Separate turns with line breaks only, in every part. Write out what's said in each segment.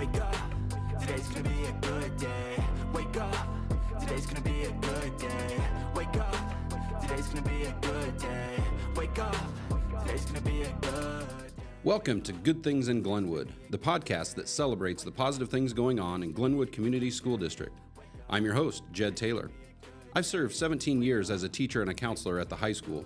Wake up, today's gonna be a good day. Wake up, today's gonna be a good day. Wake up, today's gonna be a good day. Wake up, today's gonna be a good.
Welcome to Good Things in Glenwood, the podcast that celebrates the positive things going on in Glenwood Community School District. I'm your host, Jed Taylor. I've served 17 years as a teacher and a counselor at the high school,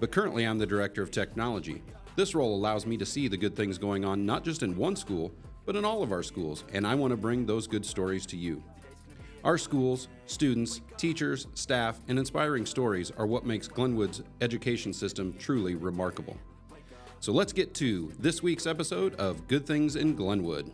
but currently I'm the Director of Technology. This role allows me to see the good things going on not just in one school, but in all of our schools, and I want to bring those good stories to you. Our schools, students, teachers, staff, and inspiring stories are what makes Glenwood's education system truly remarkable. So let's get to this week's episode of Good Things in Glenwood.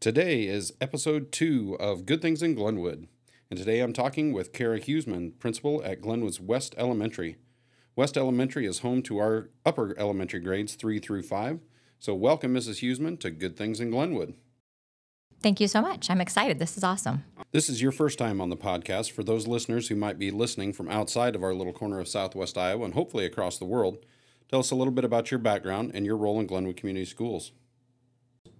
Today is episode two of Good Things in Glenwood, and today I'm talking with Kara Huisman, principal at Glenwood's West Elementary. West Elementary is home to our upper elementary grades three through five. So welcome, Mrs. Huisman, to Good Things in Glenwood.
Thank you so much. I'm excited. This is awesome.
This is your first time on the podcast. For those listeners who might be listening from outside of our little corner of southwest Iowa and hopefully across the world, tell us a little bit about your background and your role in Glenwood Community Schools.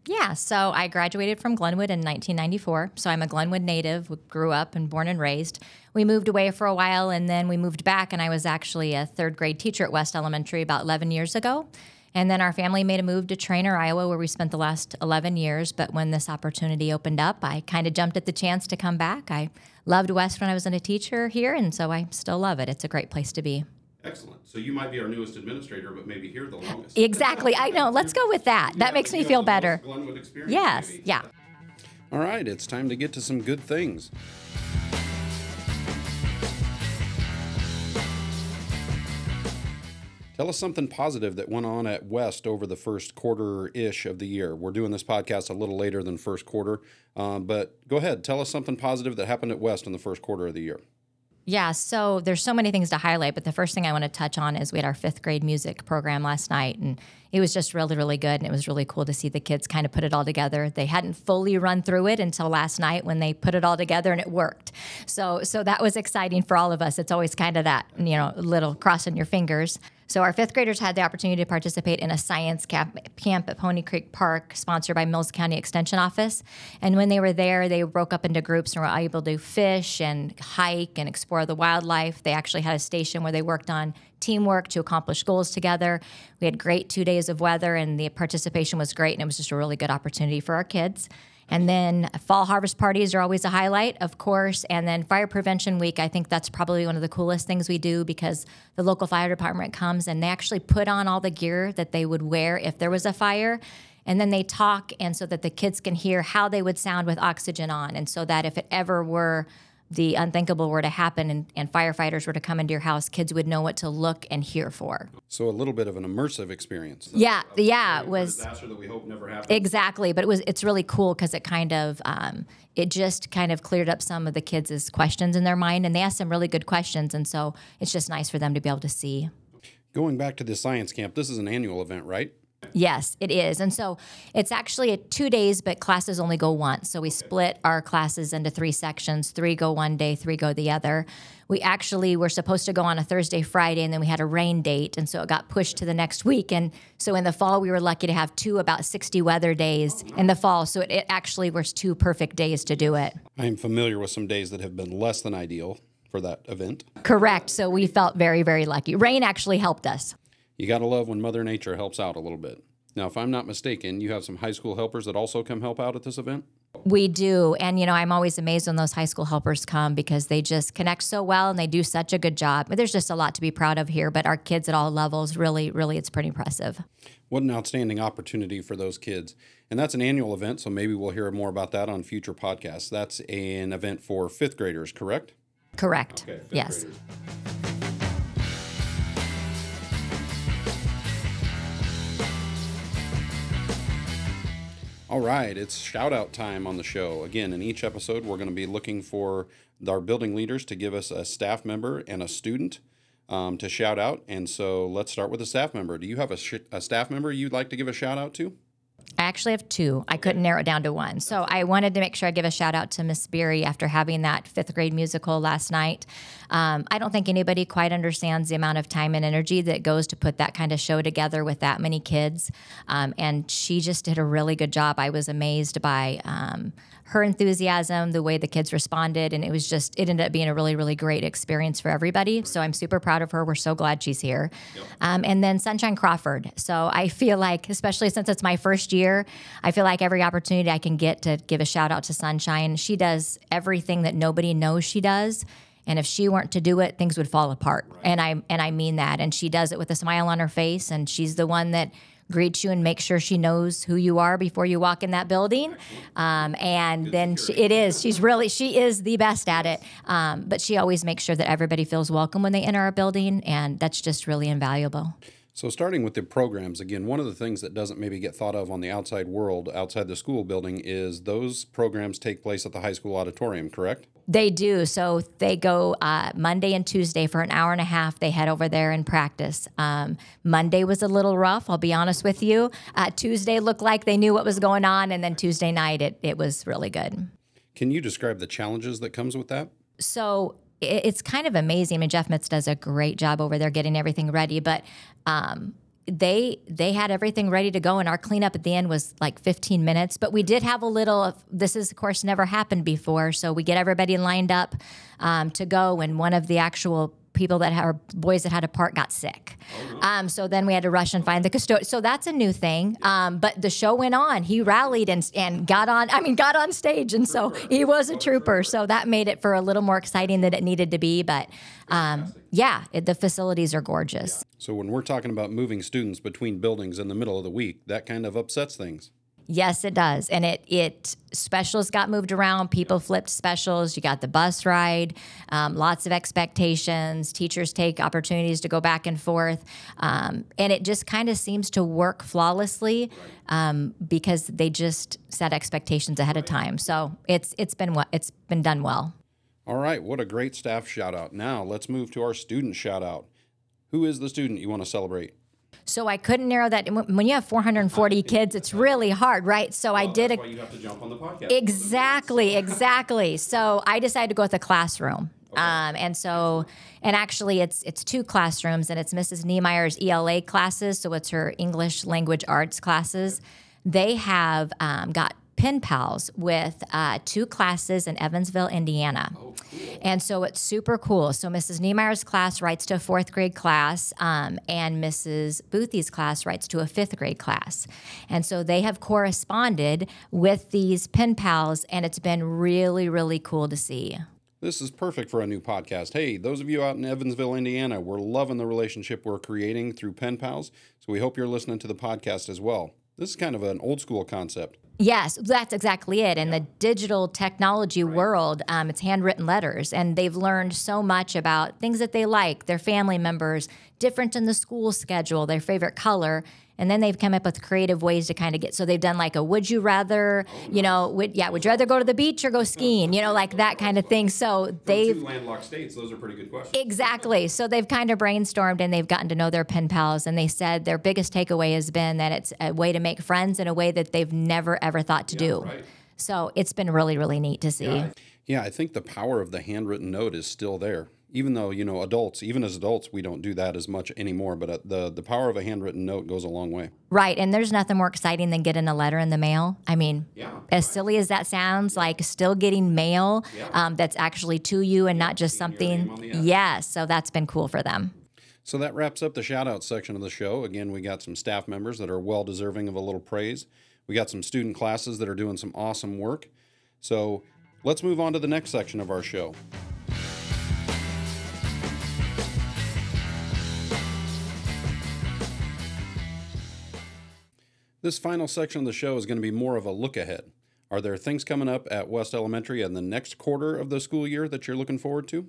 Yeah, so I graduated from Glenwood in 1994. So I'm a Glenwood native, grew up and born and raised. We moved away for a while and then we moved back, and I was actually a third grade teacher at West Elementary about 11 years ago. And then our family made a move to Treynor, Iowa, where we spent the last 11 years. But when this opportunity opened up, I kind of jumped at the chance to come back. I loved West when I was in a teacher here, and so I still love it. It's a great place to be.
Excellent. So you might be our newest administrator, but maybe here the longest.
Exactly. I know. Let's go with that. That makes me feel better.
Glenwood experience.
Yes.
maybe.
Yeah.
All right, it's time to get to some good things. Tell us something positive that went on at West over the first quarter ish of the year. We're doing this podcast a little later than first quarter, um, but go ahead. Tell us something positive that happened at West in the first quarter of the year.
Yeah, so there's so many things to highlight, but the first thing I want to touch on is we had our fifth grade music program last night, and it was just really, really good. And it was really cool to see the kids kind of put it all together. They hadn't fully run through it until last night when they put it all together and it worked. So, so that was exciting for all of us. It's always kind of that, you know, little crossing your fingers. So our fifth graders had the opportunity to participate in a science camp, camp at Pony Creek Park, sponsored by Mills County Extension Office. And when they were there, they broke up into groups and were able to fish and hike and explore the wildlife. They actually had a station where they worked on teamwork to accomplish goals together. We had great two days of weather, and the participation was great, and it was just a really good opportunity for our kids. And then fall harvest parties are always a highlight, of course. And then fire prevention week, I think that's probably one of the coolest things we do because the local fire department comes and they actually put on all the gear that they would wear if there was a fire. And then they talk, and so that the kids can hear how they would sound with oxygen on. And so that if it ever were the unthinkable were to happen and, and firefighters were to come into your house, kids would know what to look and hear for.
So a little bit of an immersive experience.
Yeah, yeah, it was.
disaster that we hope never happens.
Exactly, but it was it's really cool because it kind of um, it just kind of cleared up some of the kids' questions in their mind, and they asked some really good questions, and so it's just nice for them to be able to see.
Going back to the science camp, this is an annual event, right?
Yes, it is, and so it's actually a two days, but classes only go once. So we split our classes into three sections: three go one day, three go the other. We actually were supposed to go on a Thursday, Friday, and then we had a rain date, and so it got pushed to the next week. And so in the fall, we were lucky to have two about sixty weather days in the fall. So it, it actually was two perfect days to do it.
I am familiar with some days that have been less than ideal for that event.
Correct. So we felt very, very lucky. Rain actually helped us.
You got to love when Mother Nature helps out a little bit. Now, if I'm not mistaken, you have some high school helpers that also come help out at this event?
We do. And, you know, I'm always amazed when those high school helpers come because they just connect so well and they do such a good job. There's just a lot to be proud of here, but our kids at all levels, really, really, it's pretty impressive.
What an outstanding opportunity for those kids. And that's an annual event, so maybe we'll hear more about that on future podcasts. That's an event for fifth graders, correct?
Correct.
fifth
yes.
graders. All right, it's shout out time on the show. Again, in each episode, we're going to be looking for our building leaders to give us a staff member and a student um, to shout out. And so let's start with a staff member. Do you have a, sh- a staff member you'd like to give a shout out to?
I actually have two. I couldn't narrow it down to one. So I wanted to make sure I give a shout out to Miss Beery after having that fifth grade musical last night. Um, I don't think anybody quite understands the amount of time and energy that goes to put that kind of show together with that many kids. Um, and she just did a really good job. I was amazed by um, her enthusiasm, the way the kids responded, and it was just it ended up being a really really great experience for everybody. So I'm super proud of her. We're so glad she's here. Yep. Um, and then Sunshine Crawford. So I feel like, especially since it's my first year, I feel like every opportunity I can get to give a shout out to Sunshine. She does everything that nobody knows she does. And if she weren't to do it, things would fall apart. Right. And I and I mean that. And she does it with a smile on her face. And she's the one that greets you and makes sure she knows who you are before you walk in that building. Um, and Good then she, it is. She's really she is the best at it. Um, but she always makes sure that everybody feels welcome when they enter our building, and that's just really invaluable.
So, starting with the programs, again, one of the things that doesn't maybe get thought of on the outside world, outside the school building, is those programs take place at the high school auditorium, correct?
They do. So, they go uh, Monday and Tuesday for an hour and a half. They head over there and practice. Um, Monday was a little rough, I'll be honest with you. Uh, Tuesday looked like they knew what was going on, and then Tuesday night, it, it was really good.
Can you describe the challenges that comes with that?
So, it's kind of amazing. I mean, Jeff Mitz does a great job over there getting everything ready, but um, they they had everything ready to go, and our cleanup at the end was like 15 minutes. But we did have a little. This is, of course, never happened before, so we get everybody lined up um, to go, and one of the actual people that are boys that had a part got sick. Oh, um, so then we had to rush and find the custodian. So that's a new thing. Um, but the show went on. He rallied and, and got on, I mean, got on stage. And so he was a trooper. So that made it for a little more exciting than it needed to be. But um, yeah, it, the facilities are gorgeous.
So when we're talking about moving students between buildings in the middle of the week, that kind of upsets things.
Yes, it does. And it it specials got moved around. People flipped specials. You got the bus ride. Um, lots of expectations. Teachers take opportunities to go back and forth, um, and it just kind of seems to work flawlessly um, because they just set expectations ahead of time. So it's it's been what it's been done well.
All right, what a great staff shout out. Now let's move to our student shout out. Who is the student you want to celebrate?
So I couldn't narrow that. When you have 440 kids, it's really hard, right? So well, I did
a.
Exactly, exactly. So I decided to go with a classroom. Okay. Um, and so, and actually, it's it's two classrooms, and it's Mrs. Niemeier's ELA classes. So it's her English language arts classes. They have um, got pen pals with uh, two classes in Evansville, Indiana. Oh, cool. And so it's super cool. So Mrs. Niemeier's class writes to a fourth grade class, um, and Mrs. Buthe's class writes to a fifth grade class. And so they have corresponded with these pen pals, and it's been really, really cool to see.
This is perfect for a new podcast. Hey, those of you out in Evansville, Indiana, we're loving the relationship we're creating through pen pals. So we hope you're listening to the podcast as well. This is kind of an old school concept.
Yes, that's exactly it. In the digital technology right. world, um, it's handwritten letters, and they've learned so much about things that they like, their family members, different in the school schedule, their favorite color, and then they've come up with creative ways to kind of get. So they've done like a would you rather, you know, would yeah, would you rather go to the beach or go skiing, you know, like that kind of thing. So
two landlocked states. Those are pretty good questions.
Exactly. So they've kind of brainstormed and they've gotten to know their pen pals, and they said their biggest takeaway has been that it's a way to make friends in a way that they've never ever thought to yeah, do. Right. So it's been really really neat to see.
Yeah. Yeah, I think the power of the handwritten note is still there. Even though you know adults even as adults we don't do that as much anymore but uh, the the power of a handwritten note goes a long way.
Right and there's nothing more exciting than getting a letter in the mail. I mean
yeah,
as silly as that sounds like still getting mail yeah. um, that's actually to you and yeah, not just something yes so that's been cool for them.
So that wraps up the shout out section of the show. Again we got some staff members that are well deserving of a little praise. We got some student classes that are doing some awesome work. So let's move on to the next section of our show This final section of the show is going to be more of a look ahead. Are there things coming up at West Elementary in the next quarter of the school year that you're looking forward to?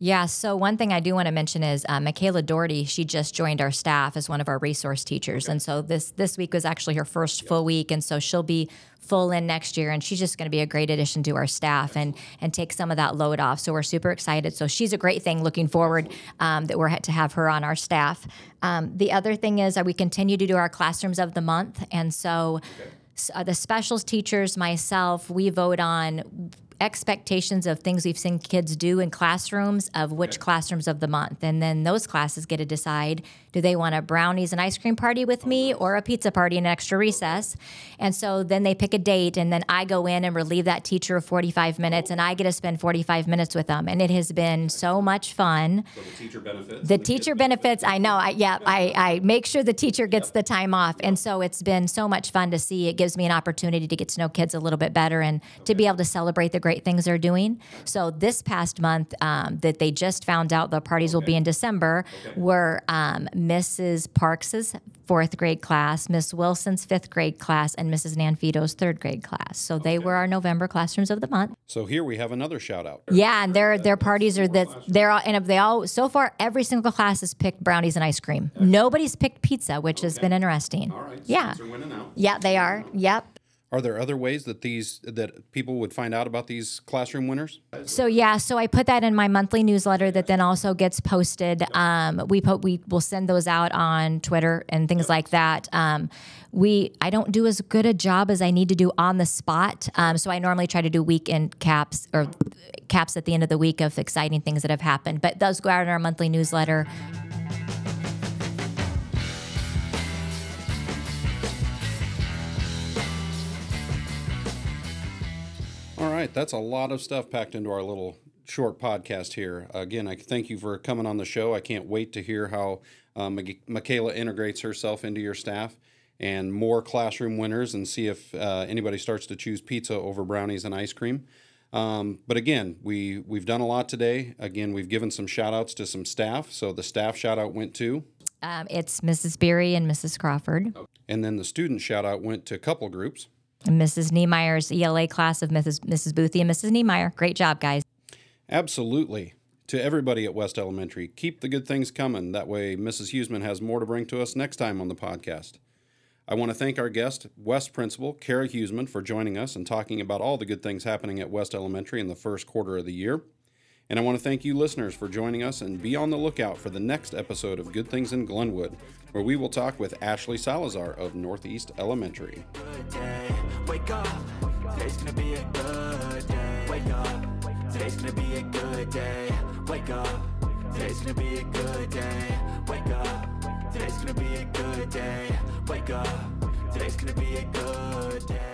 Yeah. So one thing I do want to mention is uh, Michaela Doherty. She just joined our staff as one of our resource teachers, and so this this week was actually her first full week, and so she'll be full in next year, and she's just going to be a great addition to our staff and and take some of that load off. So we're super excited. So she's a great thing. Looking forward um, that we're to have her on our staff. Um, the other thing is that we continue to do our classrooms of the month, and so. s- uh, the specials teachers, myself, we vote on expectations of things we've seen kids do in classrooms of which classrooms of the month. And then those classes get to decide do they want a brownies and ice cream party with oh, me or a pizza party and an extra recess? And so then they pick a date, and then I go in and relieve that teacher of 45 minutes, and I get to spend 45 minutes with them. And it has been so much fun.
So the teacher benefits.
The teacher benefits, I know. I yeah, I, I make sure the teacher gets the time off. And so it's been so much fun to see. It gives me an opportunity to get to know kids a little bit better and to be able to celebrate the great things they're doing. So this past month um, that they just found out the parties will be in December were um, Mrs. Parks's fourth grade class, Miss Wilson's fifth grade class, and Mrs. Nanfito's third grade class. So they were our November classrooms of the month.
So here we have another shout out.
Yeah, and their their parties are that they're all, and if they all so far every single class has picked brownies and ice cream. Nobody's picked pizza, which has been interesting.
All right.
Yeah.
winning out.
Yeah, they are. Yep.
Are there other ways that these that people would find out about these classroom winners?
So yeah, so I put that in my monthly newsletter that then also gets posted. Um, we put we will send those out on Twitter and things like that. Um, we I don't do as good a job as I need to do on the spot. Um, so I normally try to do weekend caps or caps at the end of the week of exciting things that have happened. But those go out in our monthly newsletter.
Right, that's a lot of stuff packed into our little short podcast here. Again, I thank you for coming on the show. I can't wait to hear how uh, Mi- Michaela integrates herself into your staff and more classroom winners and see if uh, anybody starts to choose pizza over brownies and ice cream. Um, but again, we, we've done a lot today. Again, we've given some shout outs to some staff. So the staff shout out went to,
Um, it's Mrs. Beery and Mrs. Crawford.
and then the student shout out went to a couple groups.
And Mrs. Niemeier's ELA class of Mrs. Mrs. Buthe and Mrs. Niemeyer. Great job, guys.
Absolutely. To everybody at West Elementary, keep the good things coming. That way, Mrs. Huisman has more to bring to us next time on the podcast. I want to thank our guest, West Principal Kara Huisman, for joining us and talking about all the good things happening at West Elementary in the first quarter of the year. And I want to thank you, listeners, for joining us and be on the lookout for the next episode of Good Things in Glenwood, where we will talk with Ashley Salazar of Northeast Elementary.
today's gonna be a good day. Wake up, today's gonna be a good day. Wake up, today's gonna be a good day. Wake up, today's gonna be a good day.